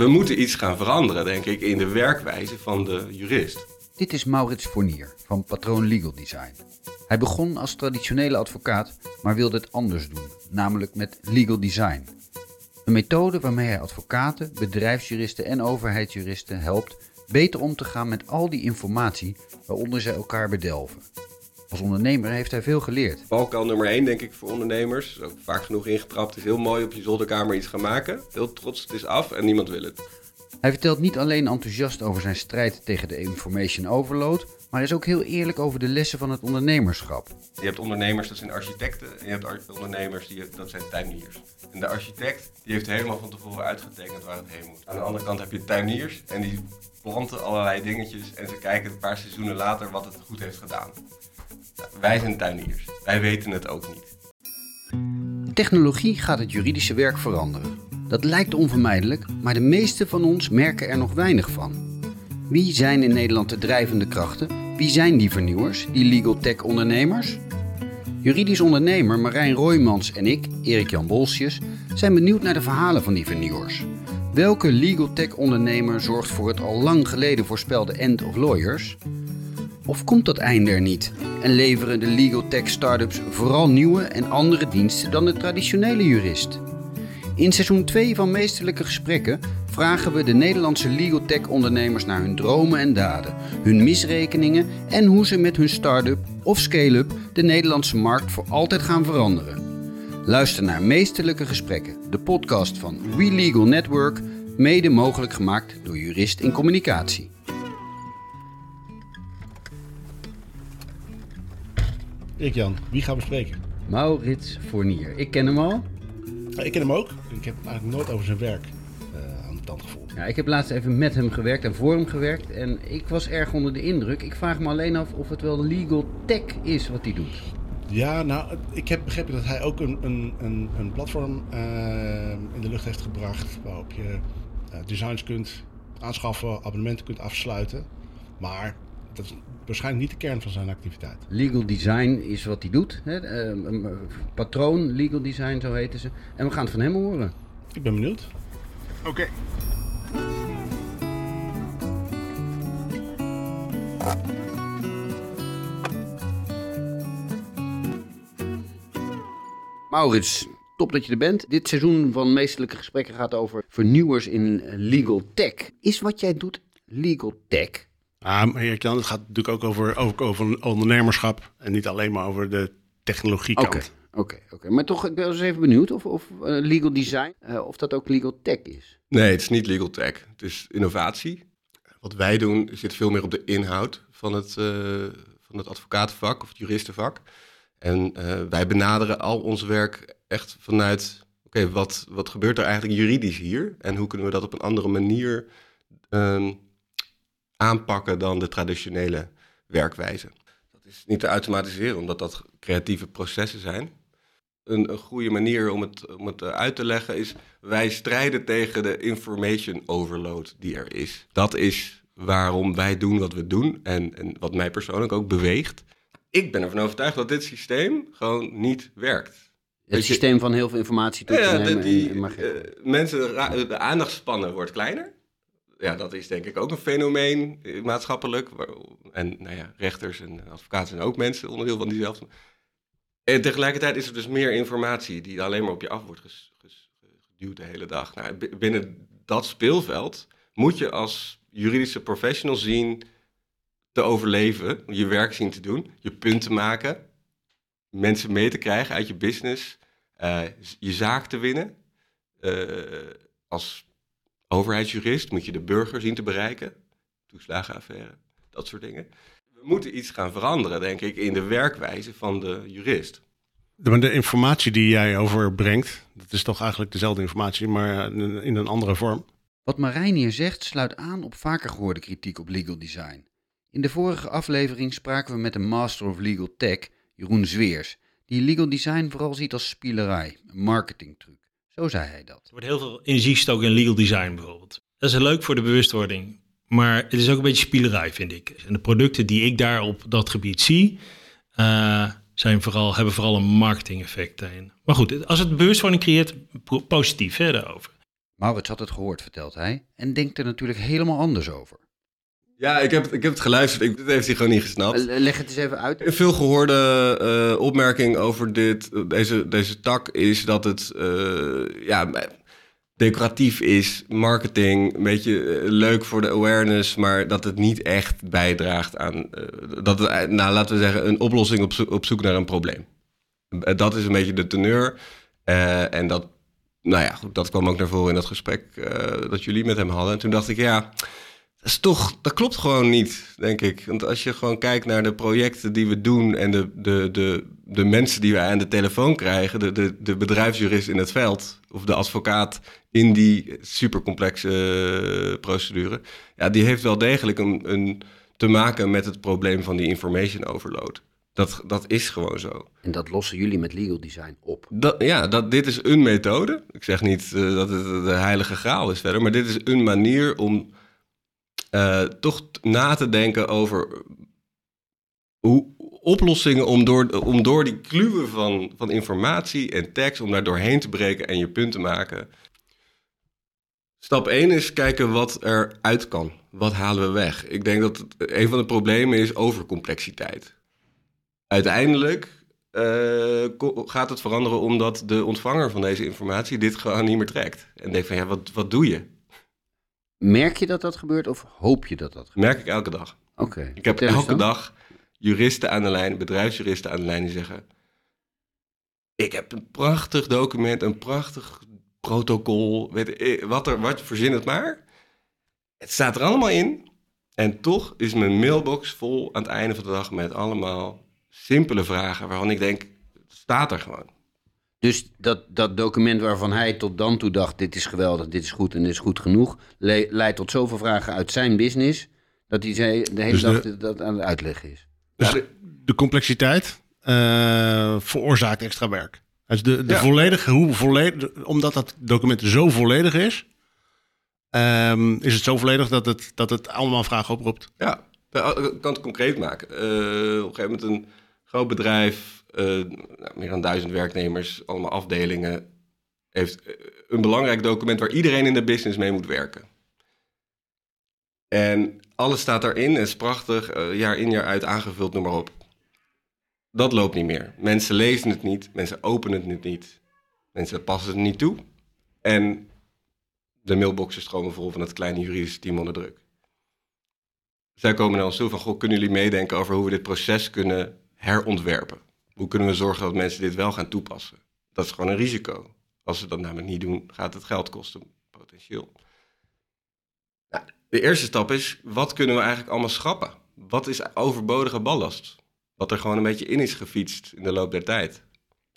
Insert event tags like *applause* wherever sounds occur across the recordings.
We moeten iets gaan veranderen, denk ik, in de werkwijze van de jurist. Dit is Maurits Fournier van Patroon Legal Design. Hij begon als traditionele advocaat, maar wilde het anders doen, namelijk met legal design. Een methode waarmee hij advocaten, bedrijfsjuristen en overheidsjuristen helpt beter om te gaan met al die informatie waaronder zij elkaar bedelven. Als ondernemer heeft hij veel geleerd. Valkuil nummer 1 denk ik voor ondernemers. Ook vaak genoeg ingetrapt. Het is heel mooi op je zolderkamer iets gaan maken. Heel trots, het is af en niemand wil het. Hij vertelt niet alleen enthousiast over zijn strijd tegen de information overload, maar is ook heel eerlijk over de lessen van het ondernemerschap. Je hebt ondernemers, dat zijn architecten. En je hebt ondernemers, die, dat zijn tuiniers. En de architect, die heeft helemaal van tevoren uitgetekend waar het heen moet. Aan de andere kant heb je tuiniers en die planten allerlei dingetjes. En ze kijken een paar seizoenen later wat het goed heeft gedaan. Wij zijn tuiniers. Wij weten het ook niet. Technologie gaat het juridische werk veranderen. Dat lijkt onvermijdelijk, maar de meeste van ons merken er nog weinig van. Wie zijn in Nederland de drijvende krachten? Wie zijn die vernieuwers, die legal tech ondernemers? Juridisch ondernemer Marijn Roymans en ik, Erik-Jan Bolsjes, zijn benieuwd naar de verhalen van die vernieuwers. Welke legal tech ondernemer zorgt voor het al lang geleden voorspelde end of lawyers? Of komt dat einde er niet en leveren de legal tech startups vooral nieuwe en andere diensten dan de traditionele jurist? In seizoen 2 van Meesterlijke Gesprekken vragen we de Nederlandse legal tech ondernemers naar hun dromen en daden, hun misrekeningen en hoe ze met hun start-up of scale-up de Nederlandse markt voor altijd gaan veranderen. Luister naar Meesterlijke Gesprekken, de podcast van We Legal Network, mede mogelijk gemaakt door Jurist in Communicatie. Ik Jan, wie gaan we spreken? Maurits Fournier. Ik ken hem al. Ik ken hem ook. Ik heb eigenlijk nooit over zijn werk uh, aan de tand gevoeld. Ja, ik heb laatst even met hem gewerkt en voor hem gewerkt. En ik was erg onder de indruk. Ik vraag me alleen af of het wel legal tech is wat hij doet. Ja, nou, ik heb begrepen dat hij ook een, een, een, een platform uh, in de lucht heeft gebracht. Waarop je uh, designs kunt aanschaffen, abonnementen kunt afsluiten. Maar dat is waarschijnlijk niet de kern van zijn activiteit. Legal design is wat hij doet. Hè? patroon legal design, zo heten ze. En we gaan het van hem horen. Ik ben benieuwd. Oké. Maurits, top dat je er bent. Dit seizoen van Meestelijke Gesprekken gaat over vernieuwers in legal tech. Is wat jij doet legal tech? Ah, Erik Jan, het gaat natuurlijk ook over, ook over ondernemerschap en niet alleen maar over de technologiekant. Oké, oké, oké. Maar toch, ik ben eens even benieuwd of, of uh, legal design, uh, of dat ook legal tech is. Nee, het is niet legal tech. Het is innovatie. Wat wij doen zit veel meer op de inhoud van het, uh, van het advocatenvak of het juristenvak. En wij benaderen al ons werk echt vanuit, oké, wat, wat gebeurt er eigenlijk juridisch hier? En hoe kunnen we dat op een andere manier um, aanpakken dan de traditionele werkwijze. Dat is niet te automatiseren, omdat dat creatieve processen zijn. Een, een goede manier om het, om het uit te leggen is: wij strijden tegen de information overload die er is. Dat is waarom wij doen wat we doen en, en wat mij persoonlijk ook beweegt. Ik ben ervan overtuigd dat dit systeem gewoon niet werkt. Het systeem van heel veel informatie toe te ja, nemen. Die, en, uh, mensen, de aandachtspannen wordt kleiner ja, dat is denk ik ook een fenomeen eh, maatschappelijk. En nou ja, rechters en advocaten zijn ook mensen, onderdeel van diezelfde. En tegelijkertijd is er dus meer informatie die alleen maar op je af wordt geduwd de hele dag. Nou, binnen dat speelveld moet je als juridische professional zien te overleven, je werk zien te doen, je punten maken, mensen mee te krijgen uit je business, uh, je zaak te winnen. Uh, als overheidsjurist moet je de burger zien te bereiken. Toeslagenaffaire, dat soort dingen. We moeten iets gaan veranderen, denk ik, in de werkwijze van de jurist. De, de informatie die jij overbrengt, dat is toch eigenlijk dezelfde informatie, maar in een andere vorm. Wat Marijn hier zegt sluit aan op vaker gehoorde kritiek op legal design. In de vorige aflevering spraken we met de master of legal tech, Jeroen Zweers, die legal design vooral ziet als spielerij, een marketingtruc. Zo zei hij dat. Er wordt heel veel energie gestoken in legal design bijvoorbeeld. Dat is leuk voor de bewustwording. Maar het is ook een beetje spielerij, vind ik. En de producten die ik daar op dat gebied zie, uh, zijn vooral, hebben vooral een marketing effect daarin. Maar goed, als het bewustwording creëert, positief verder over. Maurits had het gehoord, vertelt hij, en denkt er natuurlijk helemaal anders over. Ja, ik heb, ik heb het geluisterd. Ik, dit heeft hij gewoon niet gesnapt. Eh, Leg het eens even uit. Een veel gehoorde eh, opmerking over dit, deze, deze tak is dat het eh, ja, decoratief is, marketing, een beetje eh, leuk voor de awareness, maar dat het niet echt bijdraagt aan, eh, dat het, eh, nou, laten we zeggen, een oplossing op, zo- op zoek naar een probleem. Eh, dat is een beetje de teneur. Eh, en dat, nou ja, goed, dat kwam ook naar voren in dat gesprek eh, dat jullie met hem hadden. En toen dacht ik, ja, dat is toch, dat klopt gewoon niet, denk ik. Want als je gewoon kijkt naar de projecten die we doen en de, de, de, de mensen die we aan de telefoon krijgen, de, de, de bedrijfsjurist in het veld of de advocaat in die supercomplexe eh, procedure, ja, die heeft wel degelijk een, een, te maken met het probleem van die information overload. Dat, dat is gewoon zo. En dat lossen jullie met legal design op. Dat, ja, dat, dit is een methode. Ik zeg niet eh, dat het de heilige graal is verder, maar dit is een manier om eh, toch na te denken over hoe oplossingen om door, om door die kluwen van, van informatie en tekst, om daar doorheen te breken en je punt te maken. Stap 1 is kijken wat er uit kan. Wat halen we weg? Ik denk dat het, een van de problemen is overcomplexiteit. Uiteindelijk eh, gaat het veranderen omdat de ontvanger van deze informatie dit gewoon niet meer trekt. En denkt van ja, wat, wat doe je? Merk je dat dat gebeurt of hoop je dat dat gebeurt? Merk ik elke dag. Oké. Ik heb elke dan. dag juristen aan de lijn, bedrijfsjuristen aan de lijn die zeggen... Ik heb een prachtig document, een prachtig protocol, weet ik, wat, er, wat verzin het maar. Het staat er allemaal in. En toch is mijn mailbox vol aan het einde van de dag met allemaal simpele vragen... waarvan ik denk, het staat er gewoon. Dus dat, dat document waarvan hij tot dan toe dacht: dit is geweldig, dit is goed en dit is goed genoeg, le- leidt tot zoveel vragen uit zijn business, dat hij zei, de hele Dus dag de- dat aan het uitleggen is. Dus Ja, de, de complexiteit eh, veroorzaakt extra werk. Dus de, de Ja. volledige, hoe volledig, omdat dat document zo volledig is, ehm, is het zo volledig dat het, dat het allemaal vragen oproept. Ja, ik kan het concreet maken. Eh, op een gegeven moment een groot bedrijf, eh, nou, meer dan duizend werknemers, allemaal afdelingen, heeft eh, een belangrijk document waar iedereen in de business mee moet werken. En alles staat daarin, het is prachtig, eh, jaar in jaar uit aangevuld, noem maar op. Dat loopt niet meer. Mensen lezen het niet, mensen openen het niet, mensen passen het niet toe. En de mailboxen stromen vol van het kleine juridische team onder druk zij komen naar ons van, goh, kunnen jullie meedenken over hoe we dit proces kunnen herontwerpen? Hoe kunnen we zorgen dat mensen dit wel gaan toepassen? Dat is gewoon een risico. Als ze dat namelijk niet doen, gaat het geld kosten, potentieel. Nou, de eerste stap is, wat kunnen we eigenlijk allemaal schrappen? Wat is overbodige ballast? Wat er gewoon een beetje in is gefietst in de loop der tijd.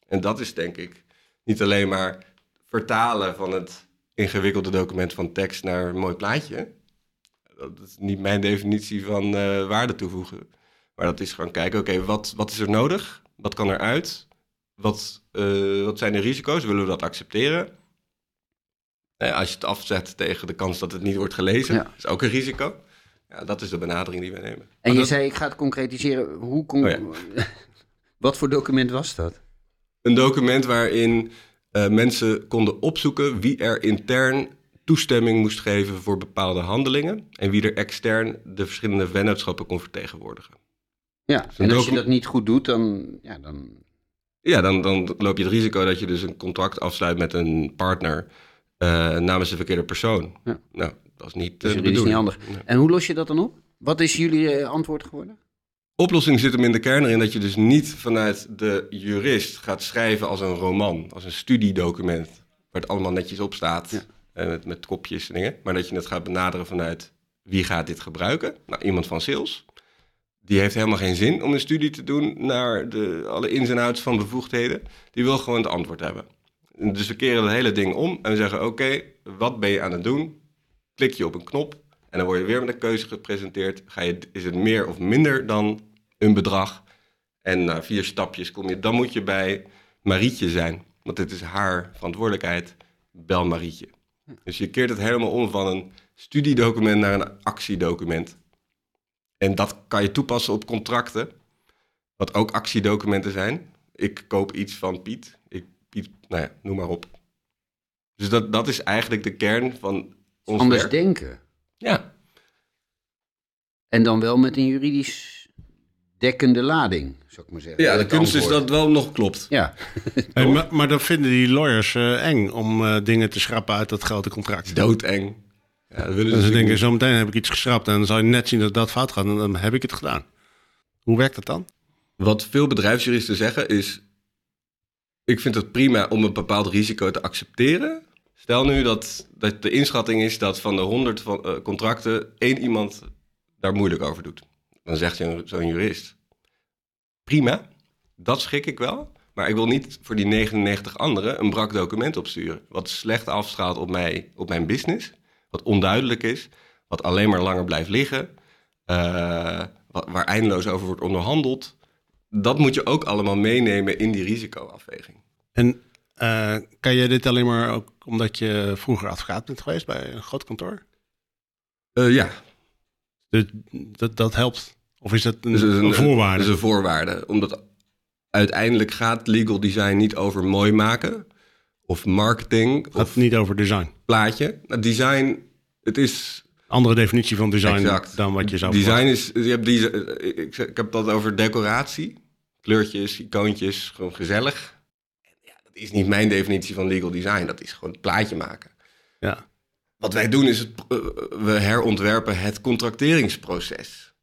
En dat is denk ik niet alleen maar vertalen van het ingewikkelde document van tekst naar een mooi plaatje. Dat is niet mijn definitie van eh, waarde toevoegen. Maar dat is gewoon kijken, oké, wat, wat is er nodig? Wat kan er uit? Wat, eh, wat zijn de risico's? Willen we dat accepteren? Eh, als je het afzet tegen de kans dat het niet wordt gelezen, Ja. is ook een risico. Ja, dat is de benadering die we nemen. En Maar je dat- zei: ik ga het concretiseren. Hoe con- Oh ja. *laughs* Wat voor document was dat? Een document waarin eh, mensen konden opzoeken wie er intern toestemming moest geven voor bepaalde handelingen en wie er extern de verschillende vennootschappen kon vertegenwoordigen. Ja, en als je dat niet goed doet, dan, ja, dan Ja, dan, dan loop je het risico dat je dus een contract afsluit met een partner eh, namens de verkeerde persoon. Ja. Nou, dat is niet, dat is eh, juridisch niet handig. Nee. En hoe los je dat dan op? Wat is jullie eh, antwoord geworden? Oplossing zit hem in de kern erin dat je dus niet vanuit de jurist gaat schrijven als een roman, als een studiedocument, waar het allemaal netjes op staat, Ja. eh, met, met kopjes en dingen, maar dat je het gaat benaderen vanuit wie gaat dit gebruiken? Nou, iemand van sales. Die heeft helemaal geen zin om een studie te doen naar de, alle ins en outs van bevoegdheden. Die wil gewoon het antwoord hebben. En Dus we keren het hele ding om en we zeggen: Oké, wat ben je aan het doen? Klik je op een knop en dan word je weer met een keuze gepresenteerd. Ga je, is het meer of minder dan een bedrag? En na vier stapjes kom je, dan moet je bij Marietje zijn. Want dit is haar verantwoordelijkheid. Bel Marietje. Dus je keert het helemaal om van een studiedocument naar een actiedocument. En dat kan je toepassen op contracten, wat ook actiedocumenten zijn. Ik koop iets van Piet. Ik, Piet, nou ja, noem maar op. Dus dat, dat is eigenlijk de kern van ons Anders werk. denken. Ja, En dan wel met een juridisch dekkende lading, zou ik maar zeggen. ja de kunst is dat het wel nog klopt. Ja, *laughs* Hey, maar, maar dan vinden die lawyers eh, eng om eh, dingen te schrappen uit dat grote contract. is doodeng. Ja, dat willen En ze ze denken, niet. zometeen heb ik iets geschrapt en dan zal je net zien dat dat fout gaat en dan heb ik het gedaan. Hoe werkt dat dan? Wat veel bedrijfsjuristen zeggen is... Ik vind het prima om een bepaald risico te accepteren. Stel nu dat, dat de inschatting is dat van de 100 van, eh, contracten... één iemand daar moeilijk over doet. Dan zegt zo'n zo'n jurist... Prima, dat schik ik wel. Maar ik wil niet voor die 99 anderen een brak document opsturen. Wat slecht afstraalt op, mij, op mijn business. Wat onduidelijk is. Wat alleen maar langer blijft liggen. wa- waar eindeloos over wordt onderhandeld. Dat moet je ook allemaal meenemen in die risicoafweging. En eh, kan je dit alleen maar ook omdat je vroeger advocaat bent geweest bij een groot kantoor? Eh, ja, Dat, dat, dat helpt. Of is dat een, dus een voorwaarde? Dat is een voorwaarde. Omdat uiteindelijk gaat legal design niet over mooi maken. Of marketing. Gaat Of niet over design. plaatje. Nou, design, het is Andere definitie van design Exact. dan wat je zou Design is, je hebt die, ik, ik heb dat over decoratie. Kleurtjes, icoontjes, gewoon gezellig. Ja, dat is niet mijn definitie van legal design. Dat is gewoon het plaatje maken. Ja. Wat wij doen is, het, eh, we herontwerpen het contracteringsproces.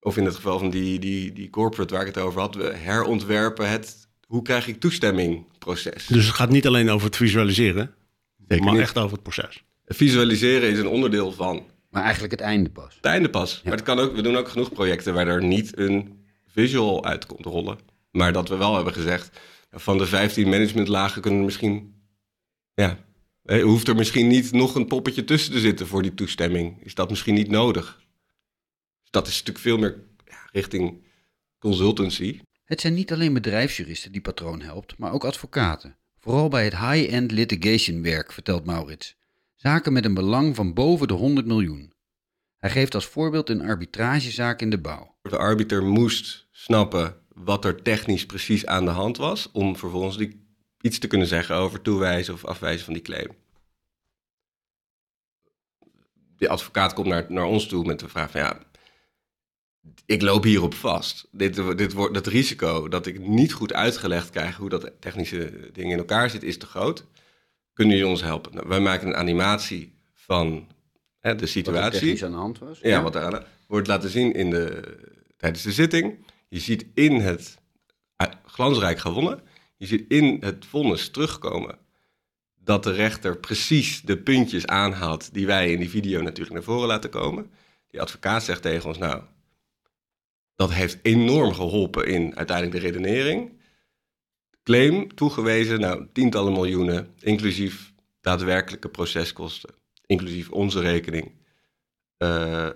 Of in het geval van die, die, die corporate waar ik het over had, we herontwerpen het hoe krijg ik toestemming proces. Dus het gaat niet alleen over het visualiseren, Zeker maar niet. echt over het proces. Visualiseren is een onderdeel van maar eigenlijk het einde pas. het einde pas. Maar het kan ook, we doen ook genoeg projecten waar er niet een visual uit komt rollen. Maar dat we wel hebben gezegd, van de 15 managementlagen kunnen er misschien... Ja, hoeft er misschien niet nog een poppetje tussen te zitten voor die toestemming. Is dat misschien niet nodig? Dus dat is natuurlijk veel meer ja, richting consultancy. Het zijn niet alleen bedrijfsjuristen die patroon helpt, maar ook advocaten. Vooral bij het high-end litigation werk, vertelt Maurits. Zaken met een belang van boven de 100 miljoen. Hij geeft als voorbeeld een arbitragezaak in de bouw. De arbiter moest snappen wat er technisch precies aan de hand was... om vervolgens iets te kunnen zeggen over toewijzen of afwijzen van die claim. De advocaat komt naar, naar ons toe met de vraag van... ja, ik loop hierop vast. Dit, dit wordt, het risico dat ik niet goed uitgelegd krijg... hoe dat technische ding in elkaar zit, is te groot. Kunnen jullie ons helpen? Nou, wij maken een animatie van hè, de Wat er situatie. technisch aan de hand was. Ja, wat daar wordt laten zien in de, tijdens de zitting. Je ziet in het eh, glansrijk gewonnen. Je ziet in het vonnis terugkomen dat de rechter precies de puntjes aanhaalt die wij in die video natuurlijk naar voren laten komen. Die advocaat zegt tegen ons, nou, dat heeft enorm geholpen in uiteindelijk de redenering. Claim toegewezen, nou, tientallen miljoenen, inclusief daadwerkelijke proceskosten, inclusief onze rekening eh,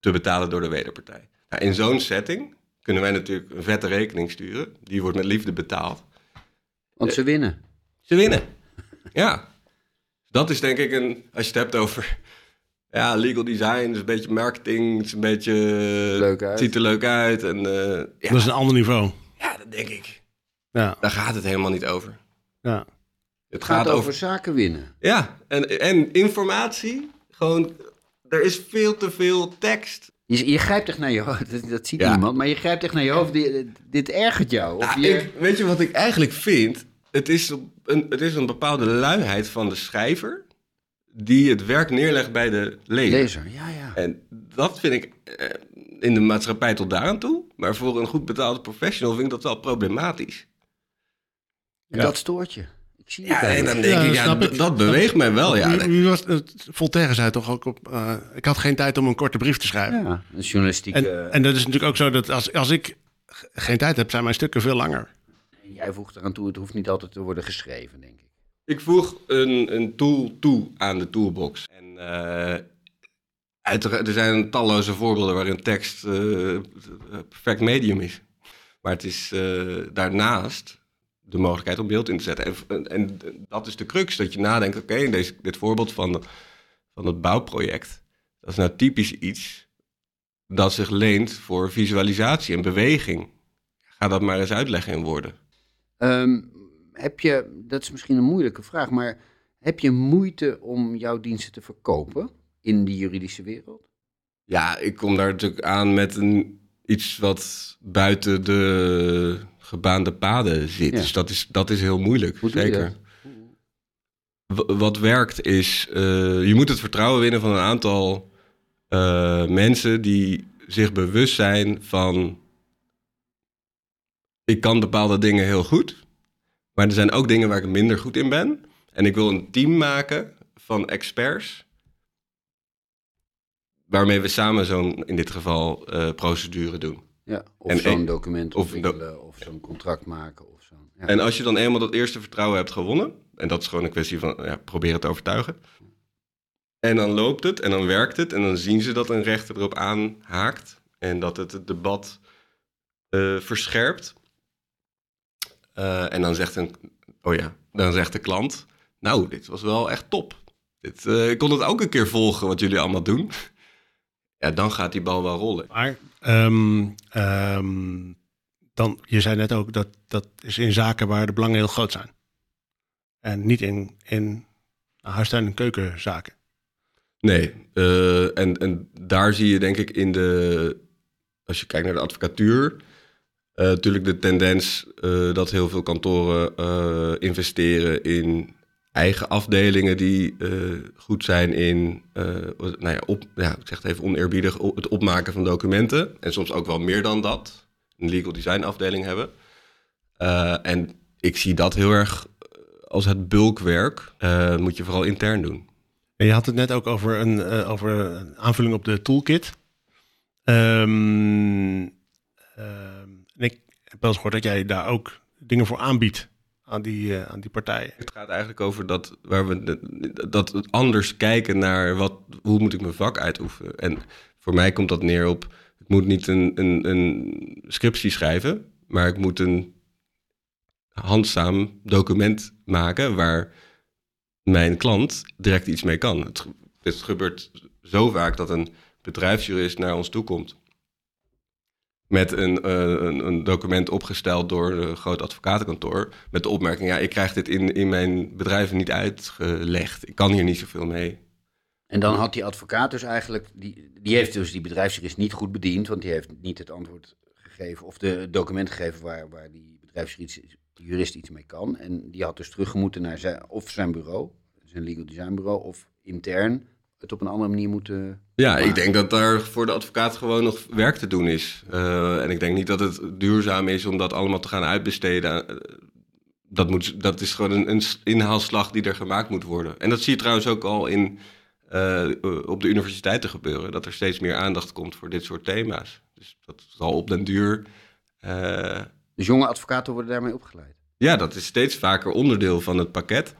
te betalen door de wederpartij. Nou, in zo'n setting kunnen wij natuurlijk een vette rekening sturen. Die wordt met liefde betaald. Want ze winnen. Ze winnen. ja. Dat is denk ik een... Als je het hebt over... Ja, legal design is een beetje marketing. Het is een beetje... Leuk uit. Het ziet er leuk uit. En, eh, ja, Dat is een ander niveau. ja, dat denk ik. Ja, Daar gaat het helemaal niet over. ja. Het Het gaat gaat over over... zaken winnen. Ja, en, en informatie. Gewoon... Er is veel te veel tekst. Je, je grijpt echt naar je hoofd, *laughs* dat, dat ziet Ja. niemand, maar je grijpt echt naar je hoofd. Dit, dit ergert jou. Of Nou, je, ik, weet je wat ik eigenlijk vind? Het is, een, het is een bepaalde luiheid van de schrijver die het werk neerlegt bij de lezer. Lezer, ja, ja. En dat vind ik eh, in de maatschappij tot daar aan toe. Maar voor een goed betaalde professional vind ik dat wel problematisch. En Ja. dat stoort je. Ik zie Ja, het en dan denk Ja, ik, dat ja, ik. dat beweegt mij wel. Ja. Wie was, het, Voltaire zei toch ook op... eh, ik had geen tijd om een korte brief te schrijven. Ja, een journalistieke... En, en dat is natuurlijk ook zo dat als, als ik geen tijd heb, zijn mijn stukken veel langer. Jij voegt eraan toe, het hoeft niet altijd te worden geschreven, denk ik. Ik voeg een, een tool toe aan de toolbox. En eh, er zijn talloze voorbeelden waarin tekst een perfect medium is. Maar het is eh, daarnaast de mogelijkheid om beeld in te zetten. En, en, dat is de crux, dat je nadenkt, oké, deze dit voorbeeld van, van het bouwproject, dat is nou typisch iets dat zich leent voor visualisatie en beweging. Ga dat maar eens uitleggen in woorden. Ehm, heb je, dat is misschien een moeilijke vraag, maar Heb je moeite om jouw diensten te verkopen in die juridische wereld? Ja, ik kom daar natuurlijk aan met een, iets wat buiten de gebaande paden zit. Ja. Dus dat is, dat is heel moeilijk, Hoe doe je zeker. Wat werkt is, eh, je moet het vertrouwen winnen van een aantal eh, mensen die zich bewust zijn van, ik kan bepaalde dingen heel goed, maar er zijn ook dingen waar ik minder goed in ben. En ik wil een team maken van experts, waarmee we samen zo'n, in dit geval, eh, procedure doen. Ja, of En zo'n document of ontwikkelen, of zo'n contract maken. Of zo. Ja. En als je dan eenmaal dat eerste vertrouwen hebt gewonnen, en dat is gewoon een kwestie van ja, proberen te overtuigen. En dan loopt het en dan werkt het en dan zien ze dat een rechter erop aanhaakt en dat het het debat eh, verscherpt. Eh, en dan zegt, een, oh ja, dan zegt de klant, nou, dit was wel echt top. Dit, eh, ik kon het ook een keer volgen wat jullie allemaal doen. *laughs* Ja, dan gaat die bal wel rollen. Maar ehm, ehm, dan, je zei net ook dat dat is in zaken waar de belangen heel groot zijn. En niet in, in huistuin- en keukenzaken. Nee, eh, en, en daar zie je denk ik in de, als je kijkt naar de advocatuur, natuurlijk de tendens eh, dat heel veel kantoren eh, investeren in eigen afdelingen die eh, goed zijn in, eh, nou ja, op, ja, ik zeg het even oneerbiedig, het opmaken van documenten. En soms ook wel meer dan dat, een legal design afdeling hebben. Eh, en ik zie dat heel erg als het bulkwerk, eh, moet je vooral intern doen. En je had het net ook over een, eh, over een aanvulling op de toolkit. Ehm, wel eens gehoord dat jij daar ook dingen voor aanbiedt aan die, eh, aan die partijen. Het gaat eigenlijk over dat, waar we dat anders kijken naar wat, hoe moet ik mijn vak uitoefenen. En voor mij komt dat neer op, ik moet niet een, een, een scriptie schrijven, maar ik moet een handzaam document maken waar mijn klant direct iets mee kan. Het, het gebeurt zo vaak dat een bedrijfsjurist naar ons toe komt met een, eh, een, een document opgesteld door een groot advocatenkantoor. Met de opmerking, ja, ik krijg dit in, in mijn bedrijven niet uitgelegd. Ik kan hier niet zoveel mee. En dan had die advocaat dus eigenlijk, die, die heeft dus die bedrijfsjurist niet goed bediend, want die heeft niet het antwoord gegeven of de document gegeven waar, waar die bedrijfsjurist jurist iets mee kan. En die had dus teruggemoeten naar zijn, of zijn bureau, zijn legal design bureau, of intern het op een andere manier moeten... Ja, ik denk dat daar voor de advocaat gewoon nog werk te doen is. Eh, en ik denk niet dat het duurzaam is om dat allemaal te gaan uitbesteden. Eh, Dat, moet, dat is gewoon een, een inhaalslag die er gemaakt moet worden. En dat zie je trouwens ook al in, eh, op de universiteiten gebeuren. Dat er steeds meer aandacht komt voor dit soort thema's. Dus dat zal op den duur... eh, Dus jonge advocaten worden daarmee opgeleid. ja, dat is steeds vaker onderdeel van het pakket.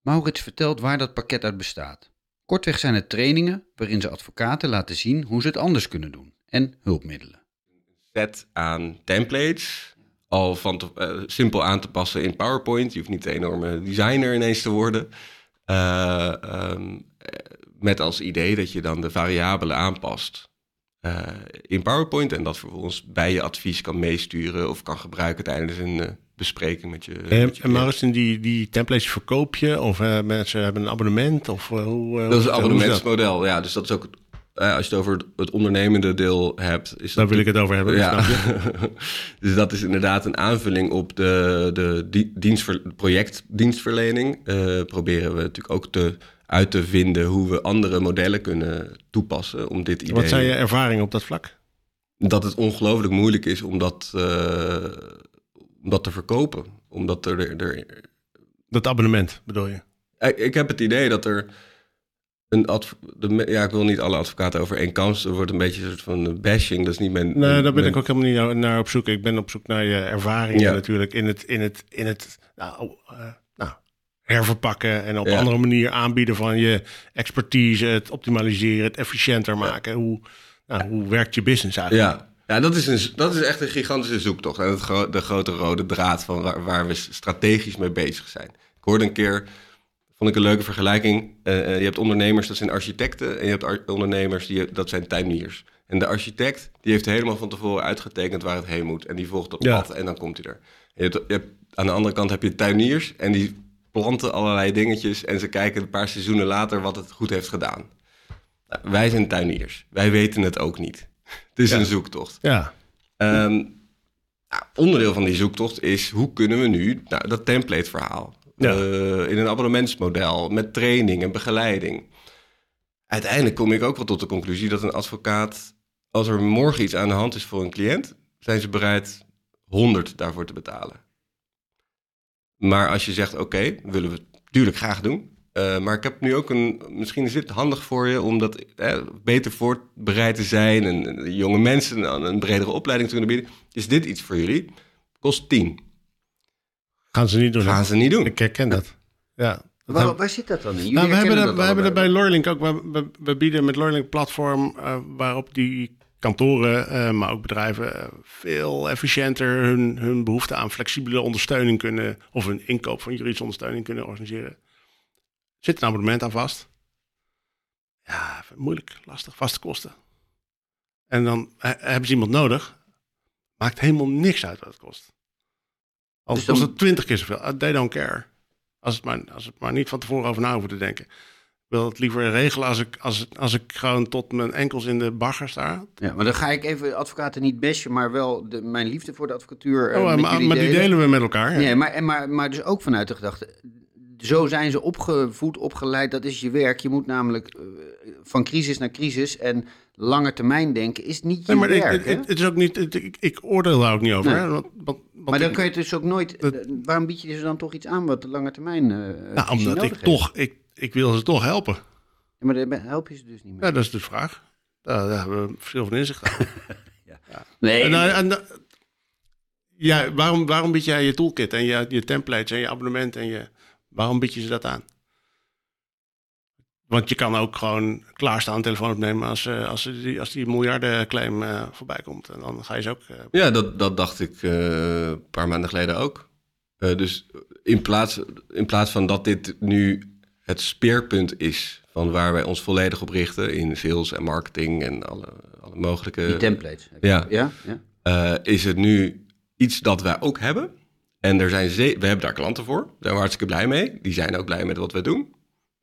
Maurits vertelt waar dat pakket uit bestaat. Kortweg zijn het trainingen waarin ze advocaten laten zien hoe ze het anders kunnen doen en hulpmiddelen. set aan templates. Al van eh, simpel aan te passen in PowerPoint. Je hoeft niet de enorme designer ineens te worden. Eh, ehm, eh, met als idee dat je dan de variabelen aanpast in PowerPoint. En dat vervolgens bij je advies kan meesturen of kan gebruiken tijdens een bespreking met je. En, met je en die, die templates verkoop je? Of eh, mensen hebben een abonnement? Of, eh, hoe, eh, Dat is een abonnementsmodel. Ja, dus dat is ook. als je het over het ondernemende deel hebt. Is Daar wil ik het over hebben. Ja. *laughs* dus dat is inderdaad een aanvulling op de, de di- dienstver, projectdienstverlening. Proberen we natuurlijk ook te, uit te vinden hoe we andere modellen kunnen toepassen om dit idee. Wat zijn je ervaringen op dat vlak? Dat het ongelooflijk moeilijk is om dat, om dat te verkopen. Omdat er, er, Dat abonnement bedoel je? ik, ik heb het idee dat er een de, ja, ik wil niet alle advocaten over één kant. Er wordt een beetje een soort van bashing. Dat is niet mijn. Nee, mijn- daar ben ik ook helemaal niet naar- op zoek. Ik ben op zoek naar je ervaringen Ja. natuurlijk in het, in het, in het nou, eh, nou, herverpakken en op Ja. andere manier aanbieden van je expertise, het optimaliseren, het efficiënter maken. Hoe, nou, hoe werkt je business eigenlijk? Ja, ja dat, is een, dat is echt een gigantische zoektocht. En het gro- de grote rode draad van waar, waar we strategisch mee bezig zijn. Ik hoorde een keer, vond ik een leuke vergelijking. eh, eh, je hebt ondernemers, dat zijn architecten. En je hebt ondernemers, die, dat zijn tuiniers. En de architect, die heeft helemaal van tevoren uitgetekend waar het heen moet. En die volgt dat Ja. pad en dan komt hij er. Je hebt, je hebt, aan de andere kant heb je tuiniers en die planten allerlei dingetjes en ze kijken een paar seizoenen later wat het goed heeft gedaan. Nou, wij zijn tuiniers. Wij weten het ook niet. Het is Ja. een zoektocht. Ja, Ehm, nou, onderdeel van die zoektocht is hoe kunnen we nu nou, dat template verhaal Ja. eh, in een abonnementsmodel met training en begeleiding. Uiteindelijk kom ik ook wel tot de conclusie dat een advocaat, als er morgen iets aan de hand is voor een cliënt, zijn ze bereid 100 daarvoor te betalen. Maar als je zegt, oké, willen we natuurlijk graag doen. Eh, maar ik heb nu ook een, misschien is dit handig voor je om dat eh, beter voorbereid te zijn en, en jonge mensen een, een bredere opleiding te kunnen bieden. Is dit iets voor jullie? Kost 10. gaan ze niet doen. Gaan ze niet doen. Ik herken dat. Ja. Waar, waar zit dat dan in? Nou, we hebben, dat, we hebben dat allebei. bij Lorlink ook. We, we, we bieden met Lorlink platform eh, waarop die kantoren, eh, maar ook bedrijven, veel efficiënter hun, hun behoefte aan flexibele ondersteuning kunnen, of een inkoop van juridische ondersteuning kunnen organiseren. Zit een abonnement aan vast? Ja, moeilijk, lastig, vaste kosten. En dan eh, hebben ze iemand nodig. Maakt helemaal niks uit wat het kost. Als Dus het twintig keer zoveel. Uh, They don't care. Als het, maar, als het maar niet van tevoren over na hoeven te denken. Ik wil het liever regelen als ik, als, als ik gewoon tot mijn enkels in de bagger sta. Ja, maar dan ga ik even advocaten niet bashen, maar wel de, mijn liefde voor de advocatuur. eh, Oh, met maar maar die delen we met elkaar. Nee, maar, maar, maar dus ook vanuit de gedachte. Zo zijn ze opgevoed, opgeleid, dat is je werk. Je moet namelijk eh, van crisis naar crisis en lange termijn denken is niet je Nee, maar ik, werk. het, hè? het- het is ook niet, het- ik, ik oordeel daar ook niet over. Nee. hè, want, want, want maar dan ik- kun je het dus ook nooit. Dat- eh, waarom bied je ze dan toch iets aan wat de lange termijn. eh nou, omdat nodig ik heeft? toch, ik, ik wil ze toch helpen. Ja, maar daar help je ze dus niet meer. Ja, dat is de vraag. Daar, daar hebben we verschil van inzicht aan. *laughs* nee, En, en, eh, ja, waarom, waarom bied jij je toolkit en je, je templates en je abonnement en je... Waarom bied je ze dat aan? Want je kan ook gewoon klaarstaan telefoon opnemen als, eh, als, die, als die miljardenclaim eh voorbij komt. En dan ga je ze ook... eh, Ja, dat, dat dacht ik eh, een paar maanden geleden ook. Eh, dus in plaats, in plaats van dat dit nu het speerpunt is van waar wij ons volledig op richten in sales en marketing en alle, alle mogelijke. die templates. ja. Ja, ja. eh, is het nu iets dat wij ook hebben. En er zijn we hebben daar klanten voor. Daar zijn we hartstikke blij mee. Die zijn ook blij met wat we doen.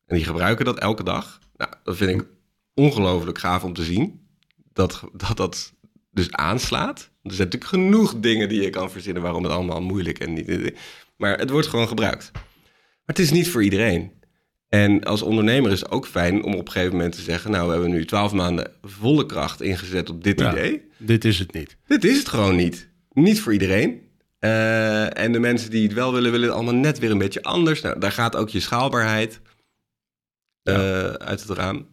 En die gebruiken dat elke dag. Nou, dat vind ik ongelooflijk gaaf om te zien. Dat dat, dat dus aanslaat. Er zijn natuurlijk genoeg dingen die je kan verzinnen waarom het allemaal moeilijk en niet. Maar het wordt gewoon gebruikt. Maar het is niet voor iedereen. En als ondernemer is het ook fijn om op een gegeven moment te zeggen: Nou, we hebben nu twaalf maanden volle kracht ingezet op dit Ja. idee. dit is het niet. Dit is het gewoon niet. Niet voor iedereen. Eh, en de mensen die het wel willen, willen het allemaal net weer een beetje anders. Nou, daar gaat ook je schaalbaarheid eh, uit het raam.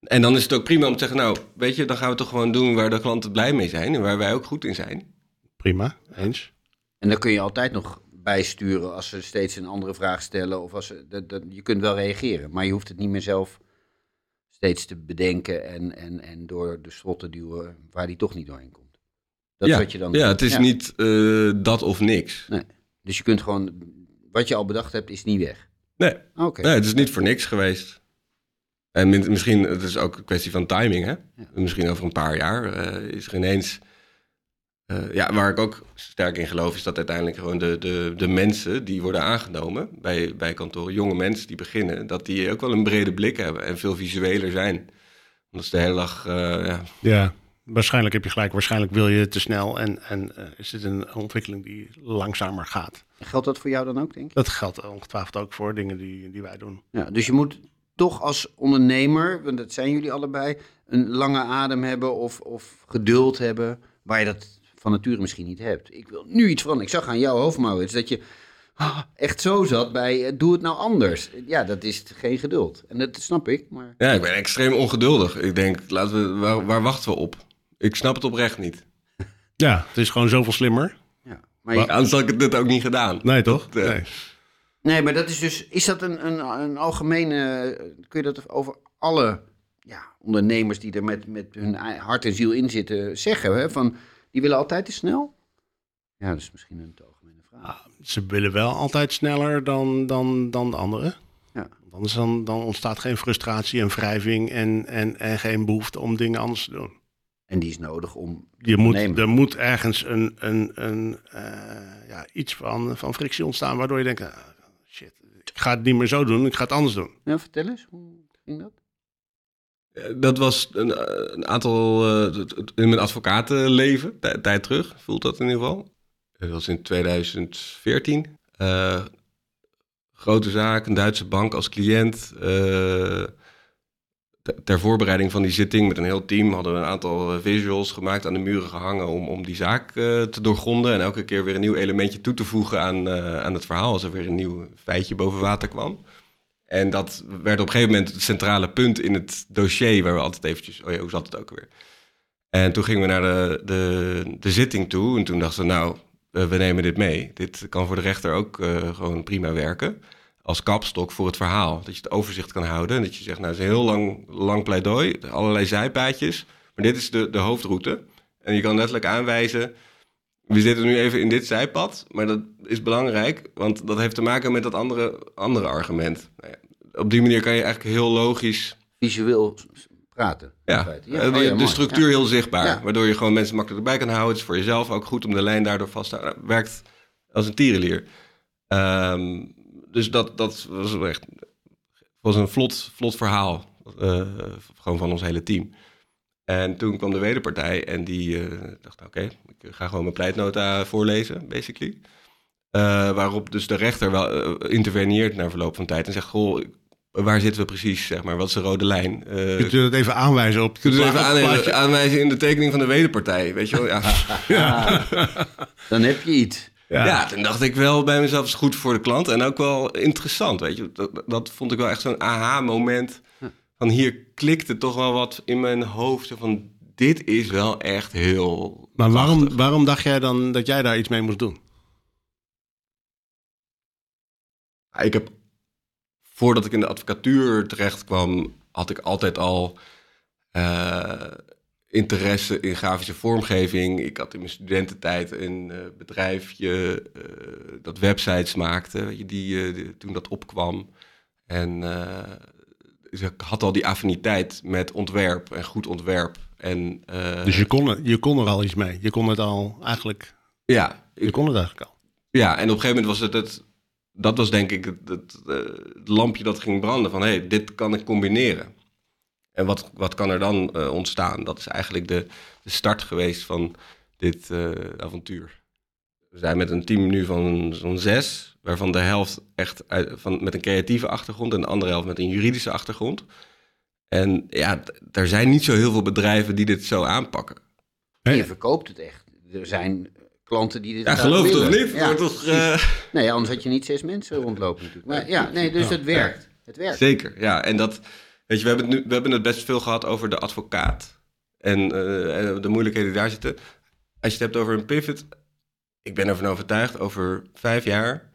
En dan is het ook prima om te zeggen, nou, weet je, dan gaan we toch gewoon doen waar de klanten blij mee zijn en waar wij ook goed in zijn. Prima, eens. En dan kun je altijd nog bijsturen als ze steeds een andere vraag stellen. Of als ze, dat, dat, je kunt wel reageren, maar je hoeft het niet meer zelf steeds te bedenken en, en, en door de slot te duwen waar die toch niet doorheen komt. Dat ja, is wat je dan ja, doet. het is Ja. niet eh, dat of niks. Dus je kunt gewoon, wat je al bedacht hebt, is niet weg. Nee, Oké. nee, het is niet voor niks geweest. En min- misschien, het is ook een kwestie van timing, hè? Ja. Misschien over een paar jaar eh, is er ineens... eh, ja, waar ik ook sterk in geloof, is dat uiteindelijk gewoon de, de, de mensen die worden aangenomen bij, bij kantoren, jonge mensen die beginnen, dat die ook wel een brede blik hebben en veel visueler zijn. Omdat ze de hele dag, eh, ja, Ja, waarschijnlijk heb je gelijk. Waarschijnlijk wil je te snel en, en eh, is dit een ontwikkeling die langzamer gaat. Geldt dat voor jou dan ook, denk je? Dat geldt ongetwijfeld ook voor dingen die, die wij doen. Ja, dus je moet toch als ondernemer, want dat zijn jullie allebei, een lange adem hebben of, of geduld hebben, waar je dat van nature misschien niet hebt. Ik wil nu iets van. Ik zag aan jouw hoofd, Maurits, dat je ah, echt zo zat bij eh, doe het nou anders. Ja, dat is geen geduld. En dat snap ik, maar... ja, ik ben extreem ongeduldig. Ik denk, laten we, waar, waar wachten we op? Ik snap het oprecht niet. Ja, het is gewoon zoveel slimmer. Ja. Maar je- Anders had ik het dit ook niet gedaan. Nee, toch? Dat, eh, Nee. Nee, maar dat is dus. Is dat een, een, een algemene. Kun je dat over alle ja, ondernemers die er met, met hun hart en ziel in zitten zeggen? Hè? Van, die willen altijd te snel? Ja, dat is misschien een te algemene vraag. Ze willen wel altijd sneller dan, dan, dan de anderen. Ja. Want Anders dan, dan ontstaat geen frustratie en wrijving en, en, en geen behoefte om dingen anders te doen. En die is nodig om. Je moet, er moet ergens een, een, een, eh, ja, iets van, van frictie ontstaan waardoor je denkt, ah, shit, ik ga het niet meer zo doen, ik ga het anders doen. Ja, vertel eens, hoe ging dat? Eh, Dat was een, eh, een aantal eh, t- in mijn advocatenleven, tij- tijd terug, voelt dat in ieder geval. Dat was in 2014. Eh, grote zaak, een Duitse bank als cliënt. Te- ter voorbereiding van die zitting met een heel team hadden we een aantal eh, visuals gemaakt, aan de muren gehangen om, om die zaak eh, te doorgronden. En elke keer weer een nieuw elementje toe te voegen aan, eh, aan het verhaal, als er weer een nieuw feitje boven water kwam. En dat werd op een gegeven moment het centrale punt in het dossier, waar we altijd eventjes, oh ja, hoe zat het ook weer? En toen gingen we naar de, de, de zitting toe en toen dachten we, nou, we nemen dit mee. Dit kan voor de rechter ook gewoon prima werken. Als kapstok voor het verhaal. Dat je het overzicht kan houden. En dat je zegt, nou, het is een heel lang, lang pleidooi. Allerlei zijpaadjes. Maar dit is de, de hoofdroute. En je kan letterlijk aanwijzen... We zitten nu even in dit zijpad. Maar dat is belangrijk. Want dat heeft te maken met dat andere, andere argument. Nou ja, op die manier kan je eigenlijk heel logisch... Visueel praten. Ja, eh, oh de, ja, de structuur heel zichtbaar. Waardoor je gewoon mensen makkelijk erbij kan houden. Het is voor jezelf ook goed om de lijn daardoor vast te houden. Werkt als een tierenlier. Ehm, dus dat, dat was echt was een vlot, vlot verhaal. eh, gewoon van ons hele team. En toen kwam de wederpartij en die eh, dacht, oké, ik ga gewoon mijn pleitnota voorlezen, basically. Eh, waarop dus de rechter wel interveneert na verloop van tijd en zegt, goh, waar zitten we precies, zeg maar, wat is de rode lijn? Eh, Kunt u dat even aanwijzen op we het even aanwijzen in de tekening van de wederpartij, weet je wel? Ja. *laughs* Dan heb je iets. Ja. toen dacht ik wel bij mezelf, is goed voor de klant en ook wel interessant, weet je. Dat, dat vond ik wel echt zo'n aha-moment. Van hier klikte toch wel wat in mijn hoofd, van dit is wel echt heel Maar waarom, waarom dacht jij dan dat jij daar iets mee moest doen? Ik heb, voordat ik in de advocatuur terecht kwam, had ik altijd al eh, interesse in grafische vormgeving. Ik had in mijn studententijd een eh, bedrijfje eh, dat websites maakte, weet je, die, eh, die- toen dat opkwam. En dus ik had al die affiniteit met ontwerp en goed ontwerp. En, Dus je kon, er, je kon er al iets mee. Je kon het al eigenlijk. ja, Je kon het eigenlijk al. Ja, en op een gegeven moment was het het... Dat was denk ik het, het, het lampje dat ging branden van... hé, hey, dit kan ik combineren. En wat, wat kan er dan eh, ontstaan? Dat is eigenlijk de, de start geweest van dit eh, avontuur. We zijn met een team nu van zo'n zes... waarvan de helft echt uit, van, met een creatieve achtergrond... en de andere helft met een juridische achtergrond. En ja, d- er zijn niet zo heel veel bedrijven die dit zo aanpakken. En je verkoopt het echt. Er zijn klanten die dit Ja, geloof het of niet? Ja, toch, eh, Nee, anders had je niet zes mensen rondlopen natuurlijk. Maar *laughs* ja, nee, dus het werkt. Het werkt. Zeker, ja. En dat, weet je, we hebben, het nu, we hebben het best veel gehad over de advocaat. En, eh, en de moeilijkheden die daar zitten. Als je het hebt over een pivot, ik ben ervan overtuigd, over vijf jaar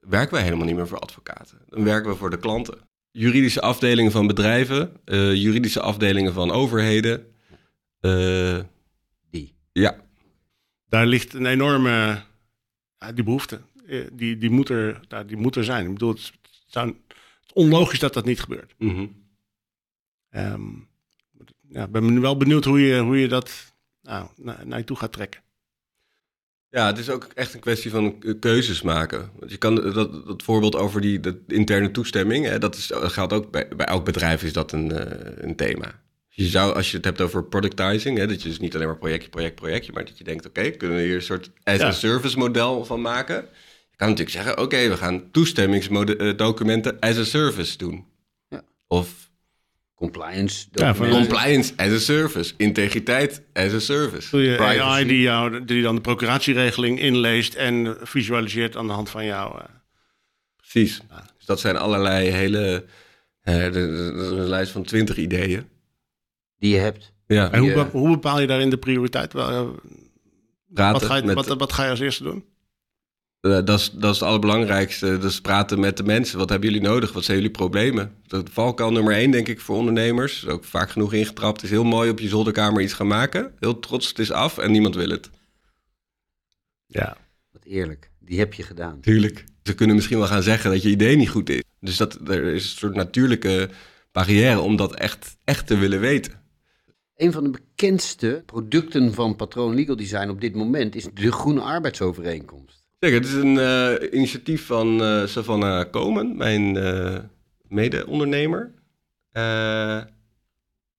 werken wij helemaal niet meer voor advocaten. Dan werken we voor de klanten. Juridische afdelingen van bedrijven, eh, juridische afdelingen van overheden. eh, Die. ja, Daar ligt een enorme. ja, die behoefte. eh, Die, die, moet er, die moet er zijn. Ik bedoel, het is, onlogisch dat dat niet gebeurt. mhm. Ehm, ja, ik ben wel benieuwd hoe je, hoe je dat nou, naar, naar je toe gaat trekken. Ja, het is ook echt een kwestie van keuzes maken. Want je kan dat, dat voorbeeld over die de interne toestemming, hè, dat, is, dat geldt ook bij, bij elk bedrijf is dat een, eh, een thema. Je zou, als je het hebt over productizing, hè, dat je dus niet alleen maar projectje, project, projectje, maar dat je denkt, oké, kunnen we hier een soort as-a-service model van maken? Je kan natuurlijk zeggen, oké, we gaan toestemmingsdocumenten as a service doen. Ja. Of Compliance. Ja, compliance as a service, integriteit as a service. Doe je Privacy. AI die, jou, die dan de procuratieregeling inleest en visualiseert aan de hand van jou. eh. Precies. Dus dat zijn allerlei hele. eh, is een lijst van twintig ideeën. Die je hebt. Ja, En hoe, hoe bepaal je daarin de prioriteit? Wel, eh, praten Wat ga, je, met, wat, wat ga je als eerste doen? Eh, dat, is, dat is het allerbelangrijkste. Dus praten met de mensen. Wat hebben jullie nodig? Wat zijn jullie problemen? Dat valkuil nummer één, denk ik, voor ondernemers. Is ook vaak genoeg ingetrapt. Het is heel mooi op je zolderkamer iets gaan maken. Heel trots, het is af en niemand wil het. Ja. Wat eerlijk. Die heb je gedaan. Tuurlijk. Ze kunnen misschien wel gaan zeggen dat je idee niet goed is. Dus dat, er is een soort natuurlijke barrière om dat echt, echt te willen weten. Een van de bekendste producten van Patroon Legal Design op dit moment is de Groene Arbeidsovereenkomst. Zeker, het is een uh, initiatief van uh, Savannah Komen, mijn uh, mede-ondernemer.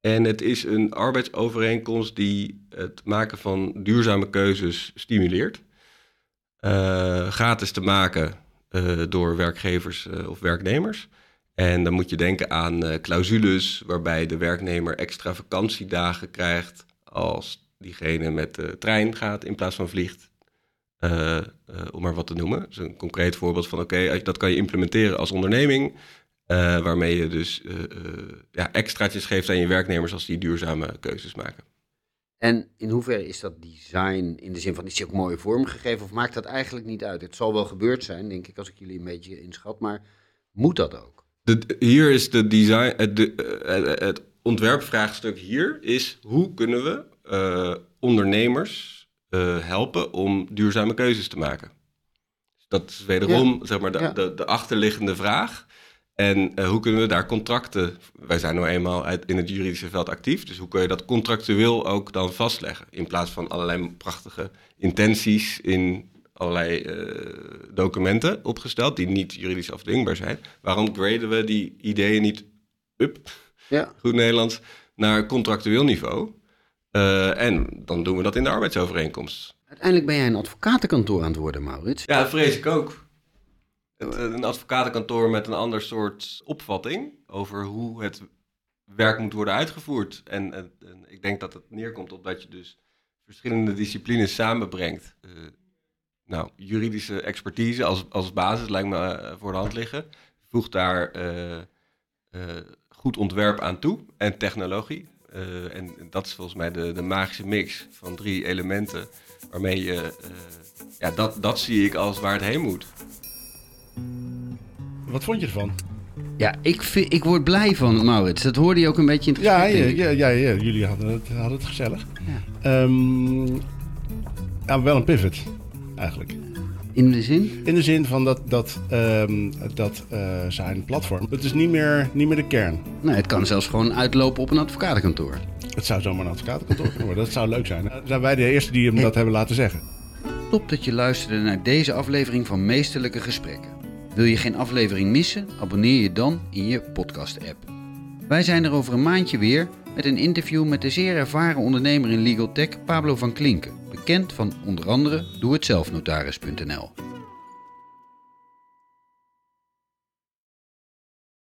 en het is een arbeidsovereenkomst die het maken van duurzame keuzes stimuleert. gratis te maken door werkgevers of werknemers. En dan moet je denken aan clausules waarbij de werknemer extra vakantiedagen krijgt als diegene met de trein gaat in plaats van vliegt. Uh, om maar wat te noemen. Dus een concreet voorbeeld van oké, dat kan je implementeren als onderneming. Waarmee je dus ja, extraatjes geeft aan je werknemers als die duurzame keuzes maken. En in hoeverre is dat design in de zin van is die ook mooi vormgegeven of maakt dat eigenlijk niet uit? Het zal wel gebeurd zijn, denk ik, als ik jullie een beetje inschat, maar moet dat ook? De, hier is de design, het, de, het ontwerpvraagstuk hier is hoe kunnen we ondernemers uh, helpen om duurzame keuzes te maken. Dat is wederom zeg maar, de, de, de, achterliggende vraag. En uh, hoe kunnen we daar contracten... Wij zijn nou eenmaal uit, in het juridische veld actief... dus hoe kun je dat contractueel ook dan vastleggen... in plaats van allerlei prachtige intenties in allerlei uh, documenten opgesteld... die niet juridisch afdwingbaar zijn. Waarom graden we die ideeën niet up, ja. goed Nederlands, naar contractueel niveau... Uh, en dan doen we dat in de arbeidsovereenkomst. Uiteindelijk ben jij een advocatenkantoor aan het worden, Maurits. Ja, dat vrees ik ook. Een advocatenkantoor met een ander soort opvatting over hoe het werk moet worden uitgevoerd. En, en, en ik denk dat het neerkomt op dat je dus verschillende disciplines samenbrengt. Uh, nou, juridische expertise als, als basis lijkt me uh, voor de hand liggen. Voeg daar goed ontwerp aan toe en technologie. Uh, en dat is volgens mij de, de magische mix van drie elementen. Waarmee je, uh, ja, dat, dat zie ik als waar het heen moet. Wat vond je ervan? Ja, ik, vind, ik word blij van Maurits. Dat hoorde je ook een beetje in het gesprek. Ja, ja, ja, ja, jullie hadden het, hadden het gezellig. Ja. Um, ja, wel een pivot, eigenlijk. In de zin? In de zin van dat, dat, um, dat uh, zijn platform. Het is niet meer, niet meer de kern. Nee, het kan zelfs gewoon uitlopen op een advocatenkantoor. Het zou zomaar een advocatenkantoor kunnen worden. Dat zou leuk zijn. Dan zijn wij de eerste die hem dat hebben laten zeggen. Top dat je luisterde naar deze aflevering van Meesterlijke Gesprekken. Wil je geen aflevering missen? Abonneer je dan in je podcast-app. Wij zijn er over een maandje weer met een interview met de zeer ervaren ondernemer in legal tech Pablo van Klinken bekend van onder andere doe-het-zelfnotaris.nl.